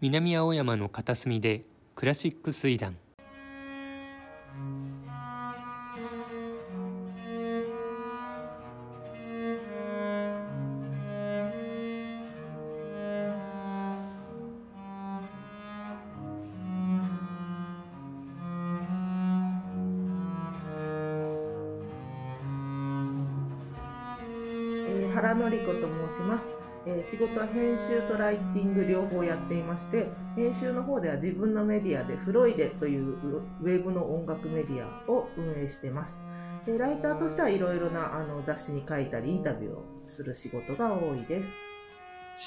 南青山の片隅でクラシック水団。えー原典子と申します、仕事は編集とライティング両方やっていまして編集の方では自分のメディアでフロイデというウェブの音楽メディアを運営してますでライターとしてはいろいろなあの雑誌に書いたりインタビューをする仕事が多いです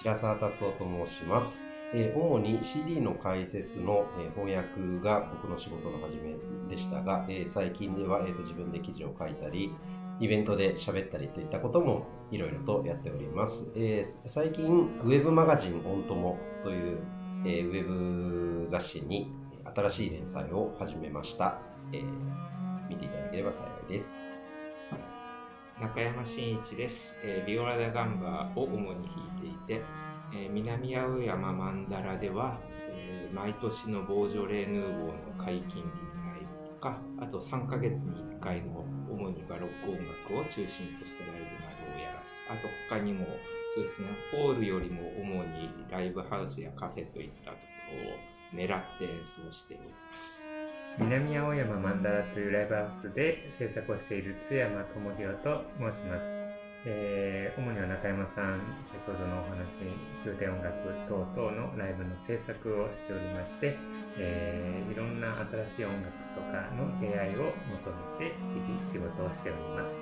白沢達夫と申します。え主に CD の解説の、え翻訳が僕の仕事の始めでしたが、え最近では、えーと自分で記事を書いたり、イベントで喋ったりといったこともいろいろとやっております。えー最近、ウェブマガジンオントモという、えーウェブ雑誌に新しい連載を始めました。えー見ていただければ幸いです。中山真一です、えービオラダガンバを主に弾いていて、えー南青山マンダラでは、えー毎年のボージョレ・ヌーボーの解禁日のライブとかあと3ヶ月に1回の主にバロック音楽を中心としたライブなどをやらせあと他にもそうですねホールよりも主にライブハウスやカフェといったところを狙って演奏しております南青山曼荼羅というライブハウスで制作をしている津山智弘と申します。えー主には中山さん、先ほどのお話、宮廷音楽等々のライブの制作をしておりまして、えーいろんな新しい音楽とかの出会いを求めて日々仕事をしております。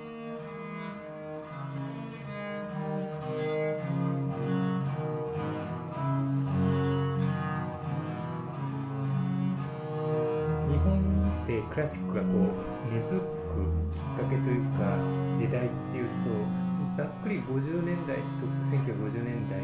日本でクラシックがこう根付くきっかけというか時代っていうとくり50年代と1950年代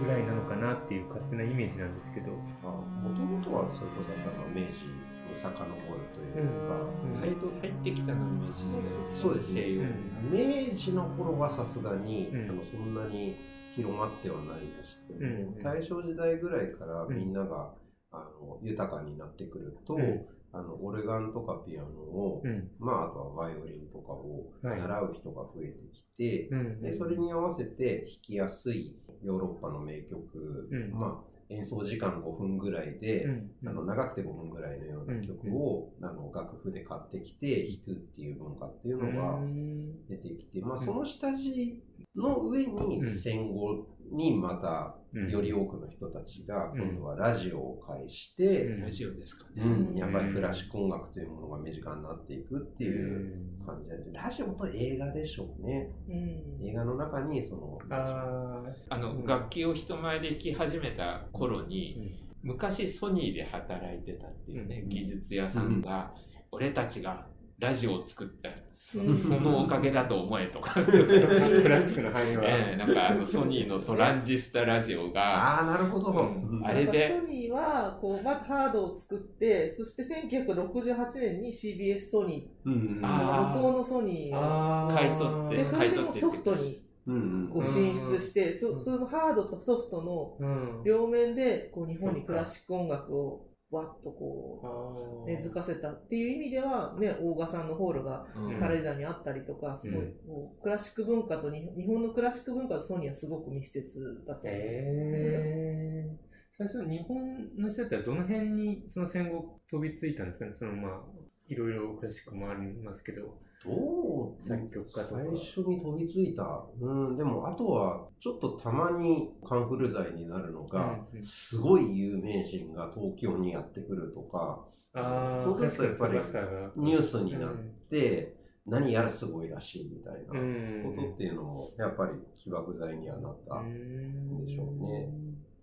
ぐらいなのかなっていう勝手なイメージなんですけど。もともとはそれこそあの明治を遡るというか、うん。入ってきたのイメージでそうですね。西洋。明治の頃はさすがに、うん。あのそんなに広まってはないとしても、うん。大正時代ぐらいからうんみんなが、あの豊かになってくると、うんあのオルガンとかピアノを、うん。まあ、あとはバイオリンとかをはい。習う人が増えてきて、うんでそれに合わせて弾きやすいヨーロッパの名曲、うん。まあ、演奏時間5分ぐらいで、うんあの長くて5分ぐらいのような曲を、あの楽譜で買ってきて弾くっていう文化っていうのがうん出てきて、まあ、うん。その下地の上にうん。戦後にまたうん。より多くの人たちがうん。今度はラジオを介して、う。んラジオですかね。うんやっぱりクラシック音楽というものが身近になっていくっていううん。感じでラジオと映画でしょうね。うん。映画の中にそのああの、うん。楽器を人前で弾き始めた頃ーに、昔ソニーで働いてたっていうね、うん。技術屋さんが、俺たちがラジオを作ったそのおかげだと思えとか、クラシックの範囲は、ええなんかあのソニーのトランジスタラジオが、ああなるほど、うん。うん。あれで。ソニーはこうまずハードを作ってそして1968年に CBS ソニうんうん。ー、あまあ、向こうのソニーを買い取ってでそれでもソフトにうんうん。こう進出して、そうん。そのハードとソフトのうん。両面でこう日本にクラシック音楽をわっとこう根付かせたっていう意味では、ね、大賀さんのホールがうん。軽井沢にあったりとか、すごいうん。こうクラシック文化と日日本のクラシック文化とソニーはすごく密接だと思います。えー。最初日本の人たちはどの辺にその戦後飛びついたんですかね？そのまあいろいろクラシックもありますけどどう作曲家とか最初に飛びついた。うん、でもあとは、ちょっとたまにカンフル剤になるのが、うんうん。すごい有名人が東京にやってくるとか、ああそうするとやっぱりニュースになっで、何やらすごいらしいみたいなうん。ことっていうのも、やっぱり起爆剤にはなったんでしょうね。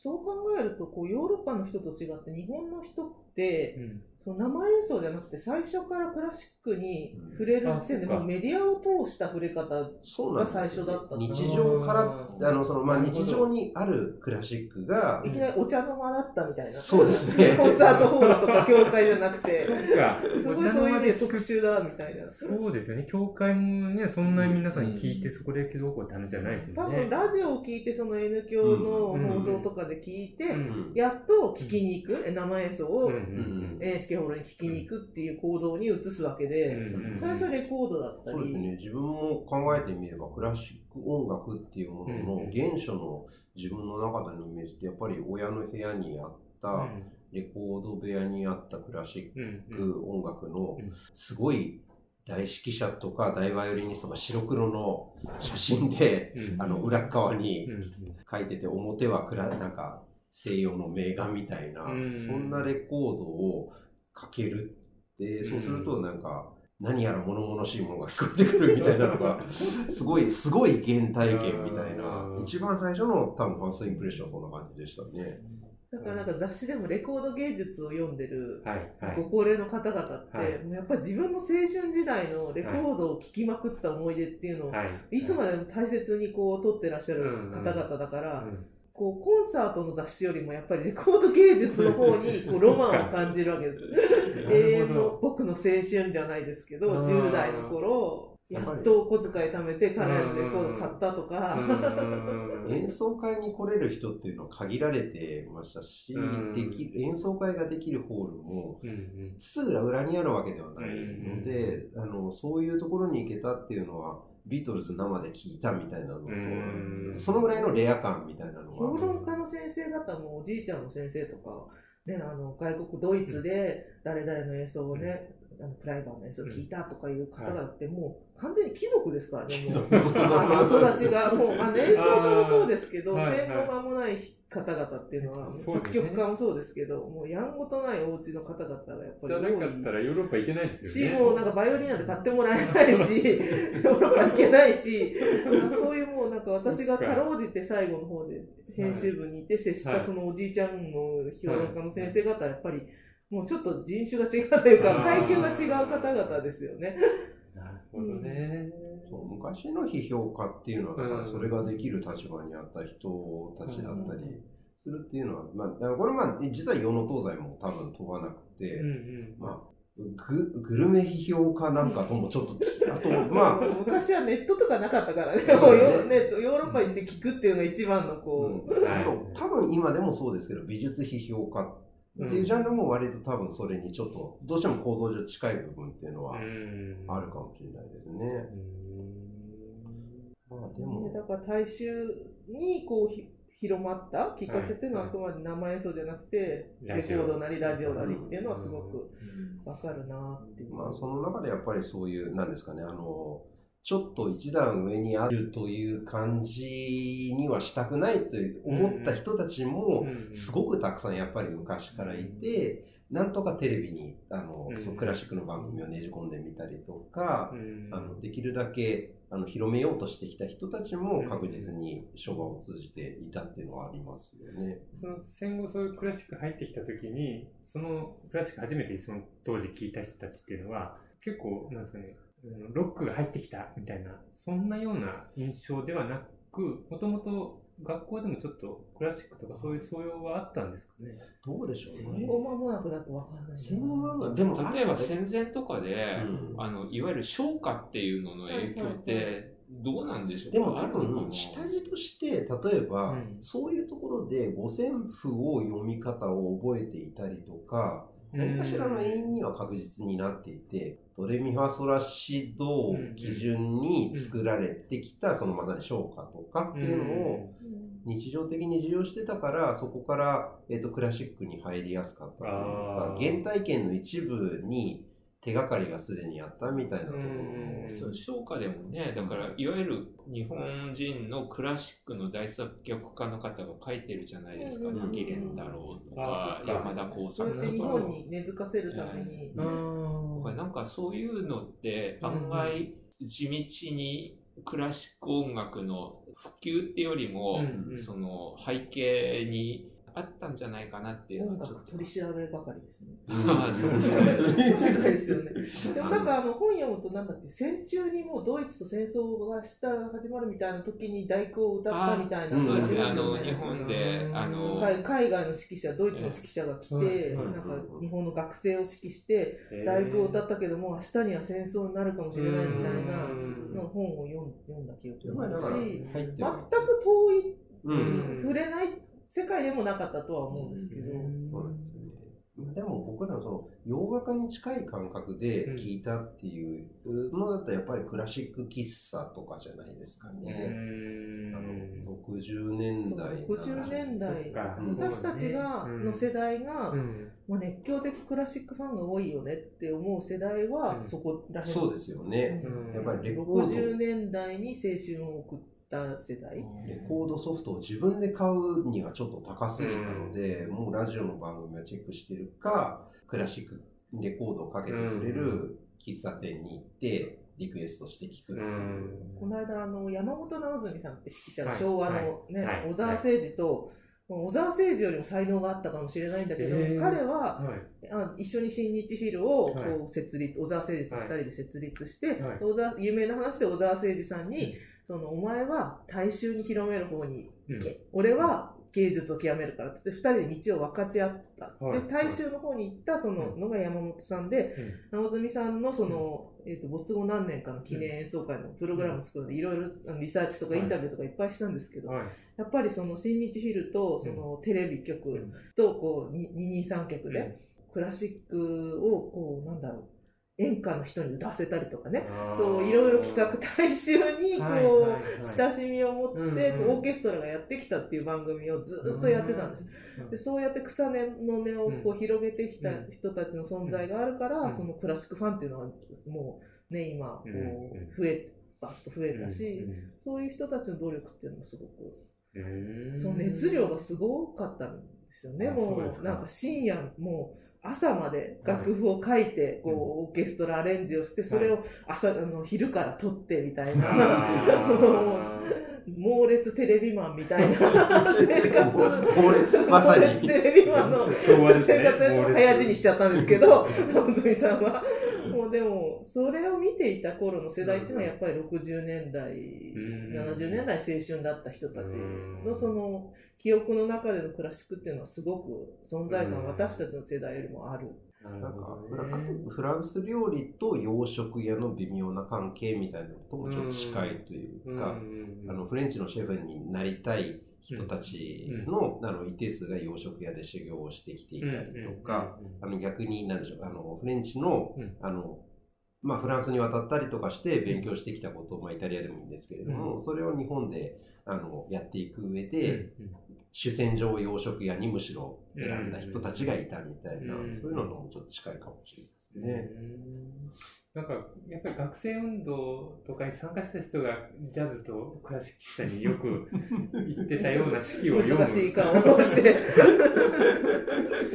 そう考えるとこうヨーロッパの人と違って日本の人ってうんその生演奏じゃなくて最初からクラシックに触れる時点でもうメディアを通した触れ方そうなんですよ。が最初だった日常からあのその、まあ、日常にあるクラシックがいきなりお茶の間だったみたいな。そうですね。コンサートホールとか教会じゃなくて。そっか。すごいそういう意味で特殊だみたいな。そうですよね。教会もね、そんなに皆さんに聞いて、そこでどうこうって話じゃないですよね。多分ラジオを聞いてその N 教の放送とかで聞いて、うん。やっと聞きに行く、生演奏をうんうん NHK ホールに聞きに行くっていう行動に移すわけで、最初レコードだったり、そうですね、自分も考えてみれば、クラシック音楽っていうもののうん原初の自分の中でのイメージって、やっぱり親の部屋にあった、レコード部屋にあったクラシうんック音楽のうん、すごい大指揮者とか大バイオリニストが白黒の写真で、うんあの裏側にうん書いてて、表はなんか西洋の名画みたいな、うん。そんなレコードをかけるって、そうするとなんか、何やら物々しいものが聞こえてくるみたいなのが、すごい、すごい原体験みたいな。う、ん一番最初の多分ファーストインプレッションはそんな感じでしたね。だからなんか雑誌でもレコード芸術を読んでる。ご高齢の方々って、はい。もうやっぱり自分の青春時代のレコードを聴きまくった思い出っていうのを、はい。い。つまでも大切にこう撮ってらっしゃる方々だから、うんこうコンサートの雑誌よりもやっぱりレコード芸術の方にこう ロマンを感じるわけです。永遠の僕の青春じゃないですけど、あー。10代の頃、やっとお小遣い貯めて彼らのレコード買ったとか、うん。演奏会に来れる人っていうのは限られてましたし、うん。でき演奏会ができるホールも、すぐ裏にあるわけではないので、あのそういうところに行けたっていうのは、ビートルズ生で聴いたみたいなのそのぐらいのレア感みたいなの評は、論家の先生方もおじいちゃんの先生とか、ね、あの外国ドイツで誰々の演奏をね、あのクライバーの演奏を聞いたとかいう方々ってもう完全に貴族ですからね、もう。あのお育ちがもうあの演奏家もそうですけど、戦後間もない方々っていうのは、作曲家もそうですけど、もうやんごとないお家の方々がやっぱりじゃなかったらヨーロッパ行けないですし、よね。もうなんかバイオリンなんて買ってもらえないし、ヨーロッパ行けないし、そういうもうなんか私がかろうじて最後の方で編集部にいて接しはい。たそのおじいちゃんの評論家の先生方はやっぱりもうちょっと人種が違うというか階級が違う方々ですよね。なるほどね。そう昔の批評家っていうのは、だからうん。それができる立場にあった人たちだったりするっていうのは、まあ、だからこれまあ、実は世の東西も多分問わなくて、うんうん。まあ、ググルメ批評家なんかともちょっと、あと、まあ、昔はネットとかなかったからね、そうね。もうヨネットヨーロッパ行って聞くっていうのが一番のこう、うん。はいあと多分今でもそうですけど美術批評家っていうジャンルも割と多分それにちょっとどうしても構造上近い部分っていうのはうん。あるかもしれないですね。まあでねも、だから大衆にこうひ広まったきっかけっていうのはあくまで生演奏じゃなくて、レコードなりラジオなりっていうのはすごくわかるなっていう。まあその中でやっぱりそういう、なんですかね、あの、ちょっと一段上にあるという感じにはしたくないという思った人たちもすごくたくさんやっぱり昔からいて、なんとかテレビにあの、うん。そうクラシックの番組をねじ込んでみたりとか、うん。あのできるだけあの広めようとしてきた人たちも確実に書画を通じていたっていうのはありますよね。その戦後そういうクラシック入ってきた時にそのクラシック初めてその当時聴いた人たちっていうのは結構なんですかねうんロックが入ってきたみたいなそんなような印象ではなくもともと学校でもちょっとクラシックとかそういう素養はあったんですかね？どうでしょうね。戦後間もなくだとわかんないな。戦後漫画でも例えば戦前とかで、うん。あのいわゆる昇華っていうのの影響ってどうなんでしょう？でも多あるのか分な下地として例えば、うん。そういうところで五線譜を読み方を覚えていたりとか何かしらの遠因には確実になっていてドレミファソラシドを基準に作られてきたそのまさに昇華とかっていうのをうん日常的に授業してたからそこから、えー、とクラシックに入りやすかったというか原体験の一部に手がかりがすでにあったみたいなところそう昇華でもねだからいわゆる日本人のクラシックの大作曲家の方が書いてるじゃないですかうん滝蓮太郎とかか。山田耕そうやって日作とか本に根付かせるために、あーこれなんかそういうのって案外地道にクラシック音楽の普及ってよりも、うんうん。その背景にあったんじゃないかなっていうの音はちょっと。楽取り調べばかりですね。ああそう。です世界ですよね。でもなんかあの本読むとなんだっけ戦中にもうドイツと戦争がした始まるみたいな時に第九を歌ったみたいなあそうですね。ありますよあの日本であの海海外の指揮者ドイツの指揮者が来て、うんなんか日本の学生を指揮して第九を歌ったけども明日には戦争になるかもしれないみたいなの本を読ん読んだ記憶があるし全くは遠い、うん。触れない世界でもなかったとは思うんですけど。まあでも僕らのその洋楽に近い感覚で聴いたっていうのだったらやっぱりクラシック喫茶とかじゃないですかね。あの60年代60年代私たちがうんの世代が、うん。まあ、熱狂的クラシックファンが多いよねって思う世代はうんそこらへん、そうですよね。うん。やっぱりレコード。60年代に青春を送った世代、レコードソフトを自分で買うにはちょっと高すぎたので、もうラジオの番組をチェックしてるか、クラシックレコードをかけてくれる喫茶店に行って、リクエストして聴くう。この間あの山本直純さんって指揮者がはい。昭和の、ねはい。小沢誠二と、まあ小沢誠二よりも才能があったかもしれないんだけど、彼ははい。あ一緒に新日フィルをこはい。う設立、小沢誠二と二人で設立して、はい。小沢有名な話で小沢誠二さんに、そのお前は大衆に広める方に行け、俺は芸術を極めるからっつって2人で道を分かち合った、はい。で大衆の方に行ったそののが山本さんで、直澄さんのその、えー、と没後何年かの記念演奏会のプログラムを作るのでいろいろリサーチとかインタビューとかいっぱいしたんですけど、はい。やっぱりその新日フィルとそのテレビ局とこうに二人三脚でクラシックをこうなんだろう演歌の人に歌わせたりとかね。そういろいろ企画大衆にこう親しみを持ってこうオーケストラがやってきたっていう番組をずっとやってたんです。でそうやって草根の根をこう広げてきた人たちの存在があるから、うん。そのクラシックファンっていうのはもうね今こう増えバッと増えたし、そういう人たちの努力っていうのもすごくその熱量がすごかったんですよね。あもうなんか深夜もう朝まで楽譜を書いて、こうオーケストラアレンジをしてそれを朝あの昼から撮ってみたいな。猛烈テレビマンみたいな 生活。猛烈まさに。テレビマンの生活を早死にしちゃったんですけど本住さんはもうでもそれを見ていた頃の世代っていうのはやっぱり60年代70年代青春だった人たちのその記憶の中でのクラシックっていうのはすごく存在感私たちの世代よりもある。なんかフランス料理と洋食屋の微妙な関係みたいなこともちょっと近いというか、あのフレンチのシェフになりたい人たちの,、あの一定数が洋食屋で修行をしてきていたりとか、あの逆に何でしょうあのフレンチの,、あのまあ、フランスに渡ったりとかして勉強してきたことを、まあ、イタリアでもいいんですけれども、それを日本であのやっていく上で、主戦場洋食屋にむしろ選んだ人たちがいたみたいな、そういうのともちょっと近いかもしれないですね。なんかやっぱり学生運動とかに参加した人がジャズとクラシック喫茶によく行ってたような式を読む。難しい顔をして。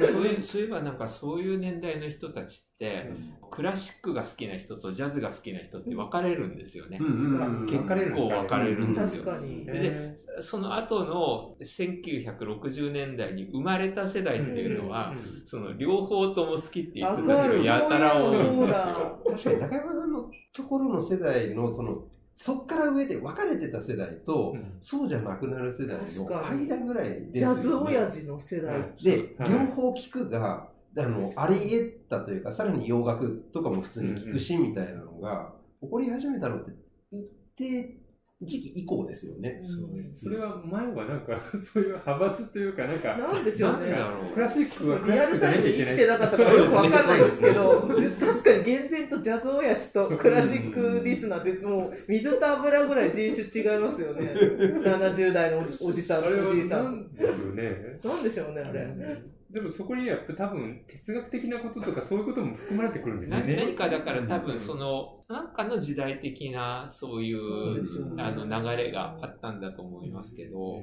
そういうそういえばなんかそういう年代の人たちって、クラシックが好きな人とジャズが好きな人って分かれるんですよね。結構分かれるんですよ。確かに。で、その後の1960年代に生まれた世代っていうのは、その両方とも好きっていう人たちがやたら多い。んですよ。確かに中山さんのところの世代のそのそっから上で分かれてた世代と、うん、そうじゃなくなる世代の間ぐらいです、ね、ジャズ親父の世代。で、両方聞くが、あの、あり得たというか、さらに洋楽とかも普通に聞くし、みたいなのが、起こり始めたのって、一定時期以降ですよね。うん、それは前はなんか、そういう派閥というか、なんか、なんでしょうね。クラシックはクリアルタイムに生きてなかったからよくわかんないですけど、確かに厳然とジャズ親父とクラシックリスナーってもう水と油ぐらい人種違いますよね。70代のおじさん、おじいさん。なんでしょうね。なんでしょうね、あれ。でもそこにやっぱ多分哲学的なこととかそういうことも含まれてくるんですよね。何かだから多分その、なんかの時代的なそういうあの流れがあったんだと思いますけど。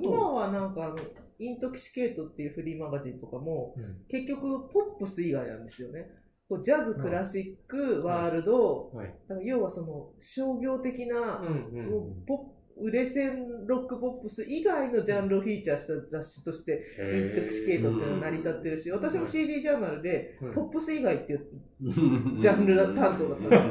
今はなんかあの、 intoxicate っていうフリーマガジンとかも、結局ポップス以外なんですよね。ジャズ、クラシック、ワールド、要はその商業的な、ポッ売れ線ロックポップス以外のジャンルをフィーチャーした雑誌として、 intoxicate っていうのは成り立ってるし、私も CD ジャーナルで、うん。ポップス以外っていうジャンル担当だっ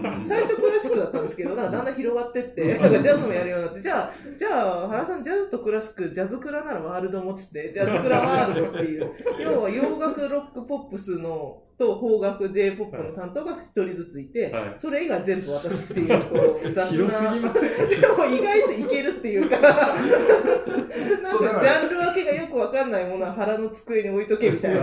たんです 最初クラシックだったんですけど、だんだん広がってって、なんかジャズもやるようになって、じゃあ、じゃあ、原さん、ジャズとクラシック、ジャズクラならワールドもっつって、ジャズクラワールドっていう、要は洋楽ロックポップスのと邦楽 J-POP の担当が一人ずついて、はい。それ以外全部私っていう、こう、雑広すぎな。ません？でも意外といけるっていうか、なんかジャンル分けがよくわかんないものは腹の机に置いとけみたいな。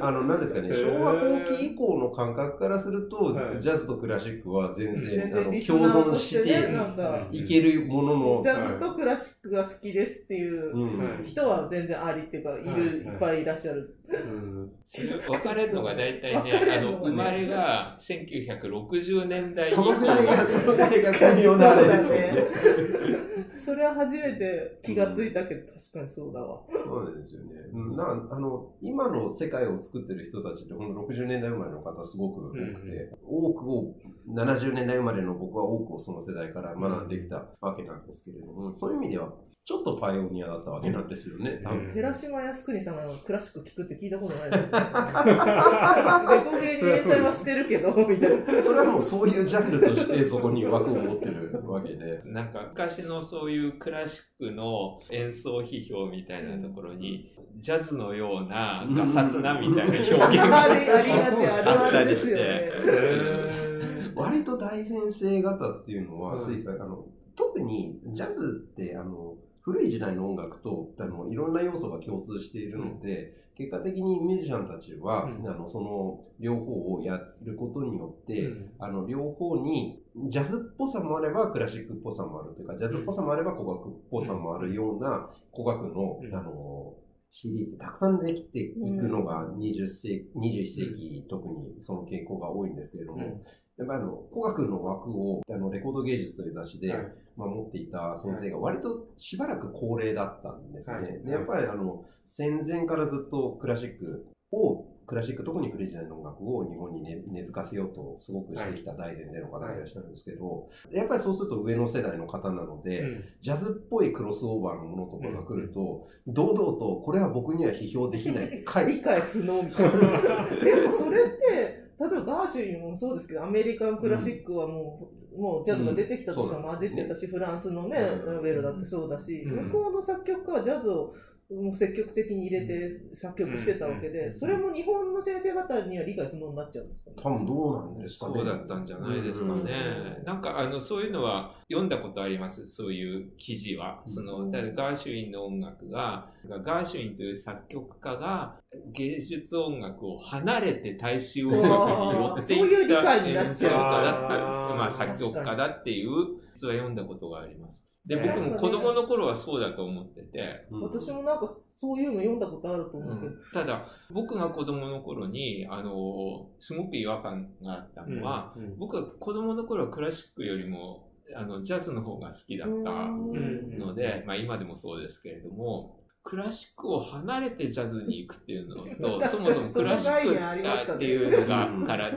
あの、なんですかね、昭和後期以降の感覚からすると、はい。ジャズとクラシックは全然、全あの共存とししてね、てなんか、いけるもののジ、ャズとクラシックが好きですっていう人は全然ありっていうか、いる、はい。いっぱいいらっしゃる。うんそれ分かれるのが大体ねあの生まれが1960年代以そのぐらいが、降そのぐらいが確かに微妙なあれですね。ね。それは初めて気がついたけど、確かにそうだわ。そうですよね。うん、なあの今の世界を作ってる人たちって、本当60年代生まれの方すごく多くて、多くを、70年代生まれの僕は多くをその世代から学んできたわけなんですけれども、そういう意味では、ちょっとパイオニアだったわけなんですよね。うん寺島康国さんがクラシック聴くって聞いたことないですよね。レコゲーに連載はしてるけど、みたいな。それはもうそういうジャンルとしてそこに枠を持ってるわけで。なんか昔のそういうクラシックの演奏批評みたいなところに、ジャズのようなガサツなみたいな表現ありがありがちあるあるですよね。へ割と大先生方っていうのは、うんついさあの特にジャズってあの古い時代の音楽とあのいろんな要素が共通しているので、結果的にミュージシャンたちは、うん。あのその両方をやることによって、うん。あの両方にジャズっぽさもあればクラシックっぽさもあるというかジャズっぽさもあれば古楽っぽさもあるような古楽の,、うん。あの CD ってたくさんできていくのが20世紀21世紀、特にその傾向が多いんですけれども、うんやっぱりあの古楽の枠をあのレコード芸術という雑誌で、はいまあ、持っていた先生が割としばらく高齢だったんですね。はいでやっぱりあの戦前からずっとクラシックをクラシック特にクレジャーの音楽を日本に根、根付かせようとすごくしてきた大前提の方がいらっしゃるんですけど、やっぱりそうすると上の世代の方なので、うんジャズっぽいクロスオーバーのものとかが来ると、堂々とこれは僕には批評できない 理解不能みたいな。でもそれって、例えばガーシュインもそうですけど、アメリカンクラシックはもう、もうジャズが出てきたとかうん混じってたし、フランスのね、うん。ノベルだってそうだし、うん。向こうの作曲家はジャズをもう積極的に入れて作曲してたわけで、うんそれも日本の先生方には理解不能になっちゃうんですかね。多分どうなんですかね。そうだったんじゃないですかね。なんかあのそういうのは読んだことあります？そういう記事は。そのだガーシュウィンの音楽が、ガーシュウィンという作曲家が芸術音楽を離れて大衆音楽に寄ってそういう理いった解になっ演奏家ちゃうだった、まあ作曲家だっていう実は読んだことがあります。で、僕も子供の頃はそうだと思ってて、うん。私もなんかそういうの読んだことあると思うけど、ただ僕が子供の頃にあのすごく違和感があったのは、うん。僕は子供の頃はクラシックよりもあのジャズの方が好きだったん。ので、まあ、今でもそうですけれどもクラシックを離れてジャズに行くっていうのと そもそもクラシックっていうのがうんから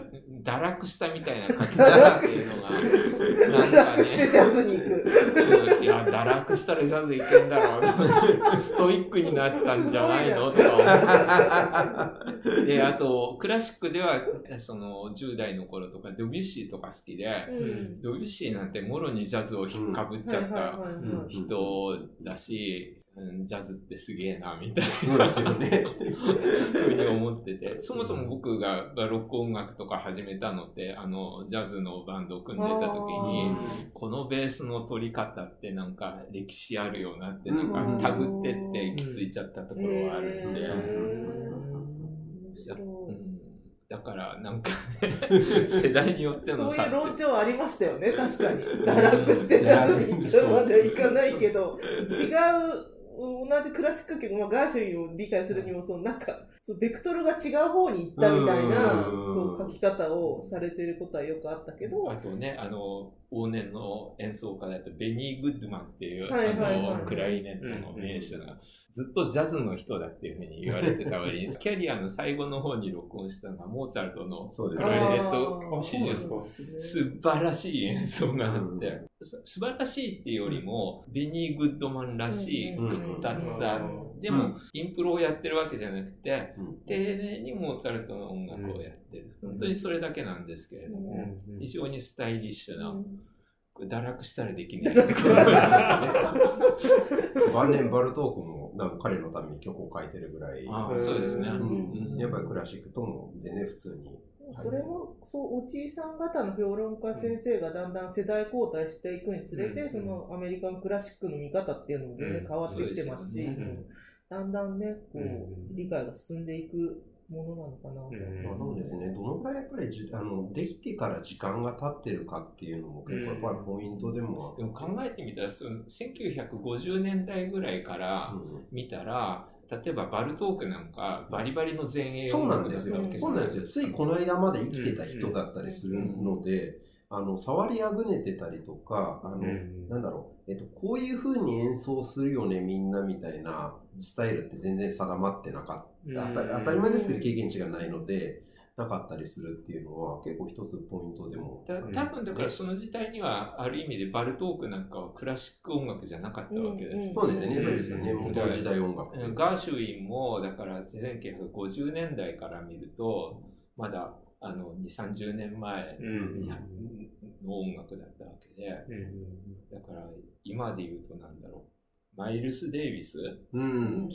堕落したみたいな感じだなっていうのがなんか楽してジャズに行く。うん。いや堕落したらジャズいけんだろうストイックになったんじゃないのと。か思ってであとクラシックではその10代の頃とかドビュッシーとか好きでうん。ドビュッシーなんてもろにジャズを引っかぶっちゃった人だし、うん、ジャズってすげえなみたいそうですよね。なふうに思ってて。そもそも僕がロック音楽とか始めたのってあのジャズのバンドを組んでた時にこのベースの取り方ってなんか歴史あるよなってなん。うんかタグってって気づいちゃったところはあるんで、だからなんかね 世代によってのそういう論調ありましたよね、確かに。堕落してジャズに行ったまではいかないけど、違う、同じクラシック曲、まあ、ガーシュウィンを理解するにも、そのなんか、そうベクトルが違う方に行ったみたいな、うん。こう書き方をされてることはよくあったけど、あとね、あの、往年の演奏家だと、ベニー・グッドマンっていう、はいはいはい。あの、クラリネットの名手が、ずっとジャズの人だっていうふうに言われてた割に、キャリアの最後の方に録音したのがモーツァルトのそうです。クラリネッあトーシリウスそうですね素晴らしい演奏があって、す素晴らしいっていうよりも、ベニー・グッドマンらしいうん複雑さうん、でも、インプロをやってるわけじゃなくて、うん。丁寧にモーツァルトの音楽をやってる。本当にそれだけなんですけれども、非常にスタイリッシュな、堕落したらできない。晩年バルトークもなんか彼のために曲を書いてるぐらい、ああそうですね。うん。うん。やっぱりクラシックとも全然普通に。それもそうおじいさん方の評論家先生がだんだん世代交代していくにつれて、うん。そのアメリカのクラシックの見方っていうのも全然変わってきてますし、だんだんねこう、うん理解が進んでいくものなのかな。と思いますそうですね、どのぐらいやっぱりじあのできてから時間が経ってるかっていうのも結構やっぱりポイントでも。でも考えてみたら、その1950年代ぐらいからうん見たら、例えばバルトークなんかバリバリの前衛そうなんですよ。たわけじゃそうなんです。よ。ついこの間まで生きてた人だったりするので、あの触りあぐねてたりとかあの、うん。なんだろう、えっと、こういう風に演奏するよねみんなみたいなスタイルって全然定まってなかった、当たり前ですけど経験値がないのでなかったりするっていうのは結構一つポイントでも。だ多分だからその時代にはある意味でバルトークなんかはクラシック音楽じゃなかったわけです。うんそうですね、そうですよね、うん元の時代音楽。ガーシュウィンもだから1950年代から見るとまだあの2、30年前うんの音楽だったわけで、だから今で言うとなんだろう、マイルス・デイビス？うん、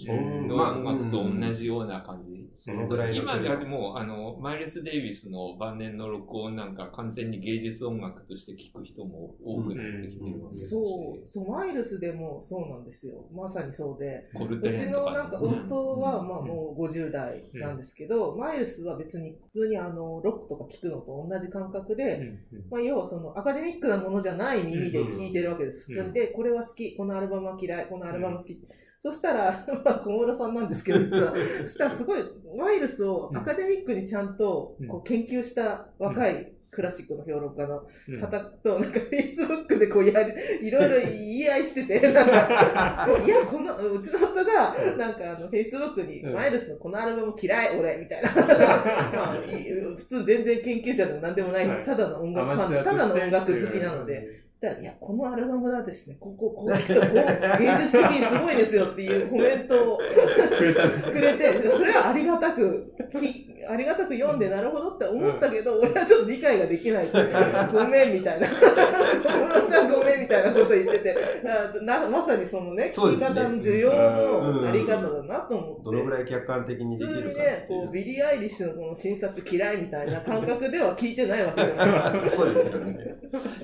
のまあ音楽と同うん。じような感じ。そのぐらいの今ではもうあのマイルス・デイビスの晩年の録音なんか完全に芸術音楽として聴く人も多くなってきてるわけだし、そう。そうマイルスでもそうなんですよ。まさにそうで。コルテうちレンとかのなんかね夫はまあもう50代なんですけど、マイルスは別に普通にあのロックとか聴くのと同じ感覚で、まあ、要はそのアカデミックなものじゃない耳で聴いてるわけです、うん。普通にでこれは好きこのアルバムは嫌いこのアルバム好き、そしたら、まあ、小室さんなんですけど 実は。そしたらすごいワイルスをアカデミックにちゃんとこう研究した若いクラシックの評論家の方となんかフェイスブックでこうやるいろいろ言い合いしてて なんかもういやこのうちの夫がなんかあのフェイスブックにうん。マイルスのこのアルバム嫌い俺みたいな。まあ普通全然研究者でも何でもないただの音楽ファンただの音楽好きなので。らいや、このアルバムはですね、ここ、こう聞くと、こう、芸術的にすごいですよっていうコメントをくれたんですくれて、それはありがたく、きありがたく読んで、なるほどって思ったけど、俺はちょっと理解ができない。ごめんみたいな。小室ちゃんごめんみたいなこと言ってて、あなまさにそのね、聞き方の受容のあり方だなと思って。どのぐらい客観的に普通できるかにね、こうビリー・アイリッシュのこの新作嫌いみたいな感覚では聞いてないわけじゃないですか。そうですよね。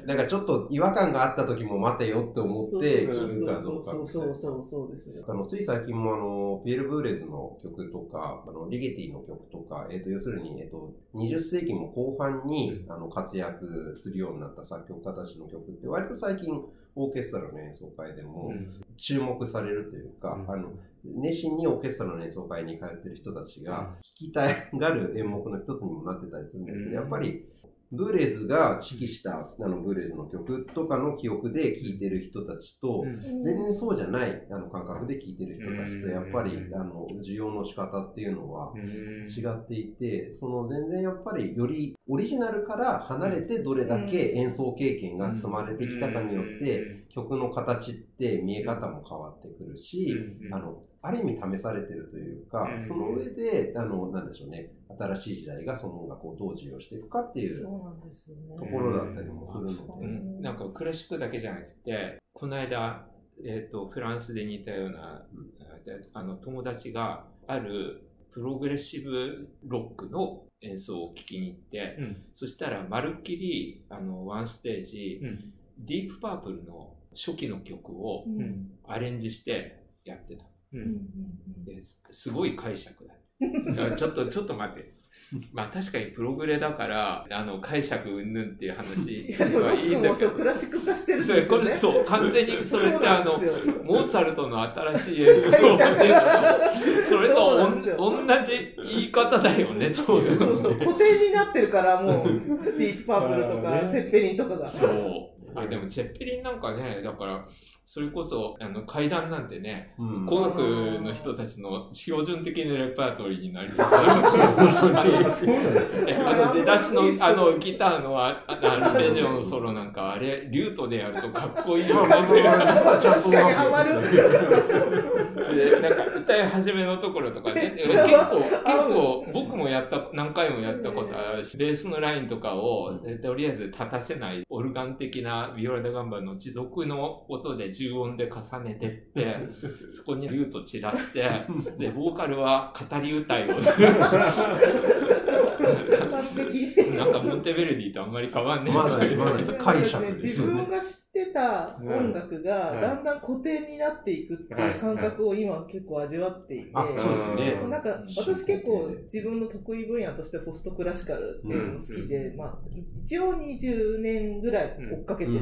なんかちょっと違和感があった時も待てよって思ってそう聞くかそう。どうかそうそうそうそうですね。あのつい最近もあのピエール・ブーレズの曲とかあのリゲティの曲とか、えー、と要するに、えー、と20世紀も後半に、あの活躍するようになった作曲家たちの曲って割と最近オーケストラの演奏会でも注目されるというか、うん。あの熱心にオーケストラの演奏会に通ってる人たちが聴きたがる演目の一つにもなってたりするんですけど、うん。やっぱりブーレーズが指揮したあのブーレーズの曲とかの記憶で聴いてる人たちと、全然そうじゃないあの感覚で聴いてる人たちとやっぱりうんあの需要の仕方っていうのはうん。違っていてその全然やっぱりよりオリジナルから離れてどれだけ演奏経験が積まれてきたかによって曲の形って見え方も変わってくるしうん。あのある意味試されてるというかうん。その上であのなんでしょうね。新しい時代がその音楽をどう授与していくかっていうそうなんですよね。ところだったりもするのうで。ん。なんかクラシックだけじゃなくて、この間、えっ、と、フランスで似たような、あの、友達があるプログレッシブロックの演奏を聴きに行って、うん。そしたら、まるっきり、あの、ワンステージ、うん。ディープパープルの初期の曲をアレンジしてやってた。ううんんうん。ですすごい解釈だ。だからちょっと、ちょっと待って。まあ確かにプログレだから、あの、解釈云々っていう話。はいいんだけど。ックラシック化してるんそれですよね。これそう完全にそれってあのモーツァルトの新しい演奏を解釈っていうのとそれとおん同じ言い方だよねそうそうそう、固定になってるから、もう、ディープパープルとか、ね。ゼッペリンとかが。そうあでもゼッペリンなんかねだからそれこそあの階段なんてねうん。工学の人たちの標準的なレパートリーになり そうなんですえあの出だしのあのギターのああアルペジオのソロなんかあれリュートでやるとかっこいいよね。確かにハマるでなんか歌い始めのところとかね結構結構僕もやった何回もやったことあるしベースのラインとかをとりあえず立たせないオルガン的なビオラ・ダ・ガンバの持続の音で重音で重ねてって そこにリュート散らして でボーカルは語り歌いをする なんかモンテベルディとあんまり変わんねえ。まだまだ解釈。ですね分が知ってた音楽がはい。だんだん固定になっていくっていう感覚を今結構味わっていて、あそうですね。なんか私結構自分の得意分野としてポストクラシカルっていうの好きで、まあ、一応20年ぐらい追っかけてる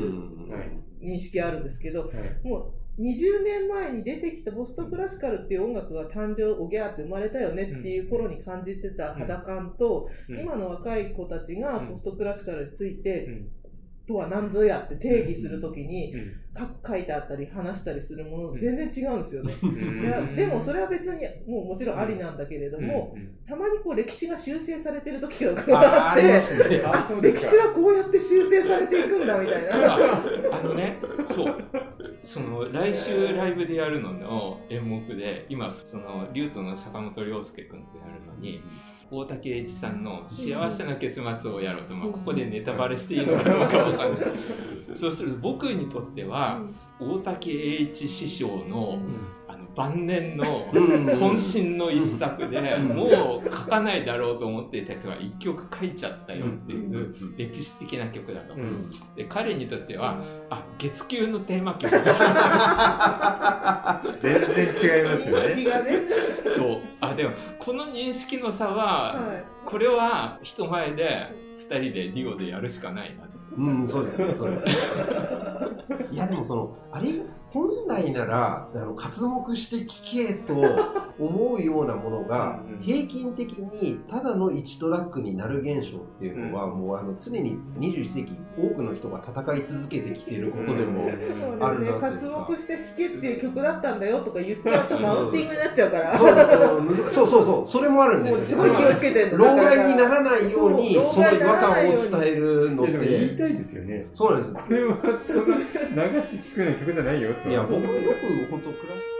認識あるんですけど、はい。もう20年前に出てきたポストクラシカルっていう音楽が誕生おぎゃーって生まれたよねっていう頃に感じてた肌感と、うん。今の若い子たちがうん。ポストクラシカルについて、うんとは何ぞやって定義するときにうん。書書いてあったり話したりするもの全然違うんですよね。うん。いやでもそれは別にもうもちろんありなんだけれども、たまにこう歴史が修正されてる時があって歴史はこうやって修正されていくんだみたいな。あ あのね、そう。その来週ライブでやるのの演目で、今、そのリュートの坂本涼介君とやるのに、大竹栄一さんの幸せな結末をやろうと、まあ、ここでネタバレしていいのかどうかわかんない。そうすると僕にとっては、大竹栄一師匠の晩年のうん。渾身の一作で、うん。もう書かないだろうと思っていた人が一曲書いちゃったよっていう歴史的な曲だと。うん。で彼にとってはあ月給のテーマ曲。全然違いますよね。がね。そう。あでもこの認識の差は、はい。これは人前で2人でデュオでやるしかないなとうん、そうですね、そうです。ね。いや、でもその、あれ、本来なら、あの、活目して聞けと思うようなものがうんうん、平均的にただの1トラックになる現象っていうのは、もうあの、常に21世紀、多くの人が戦い続けてきていることでも、あるなっていう活か目して聴けっていう曲だったんだよとか言っちゃうとマウンティングになっちゃうから、そうそうそう、それもあるんですよもうすごい気をつけてるの。老害にならないように、そう。その違和感を伝えるのって、たいですよね。そうなんです。これは流して聞くような曲じゃないよって。いや、僕よく本当クラシ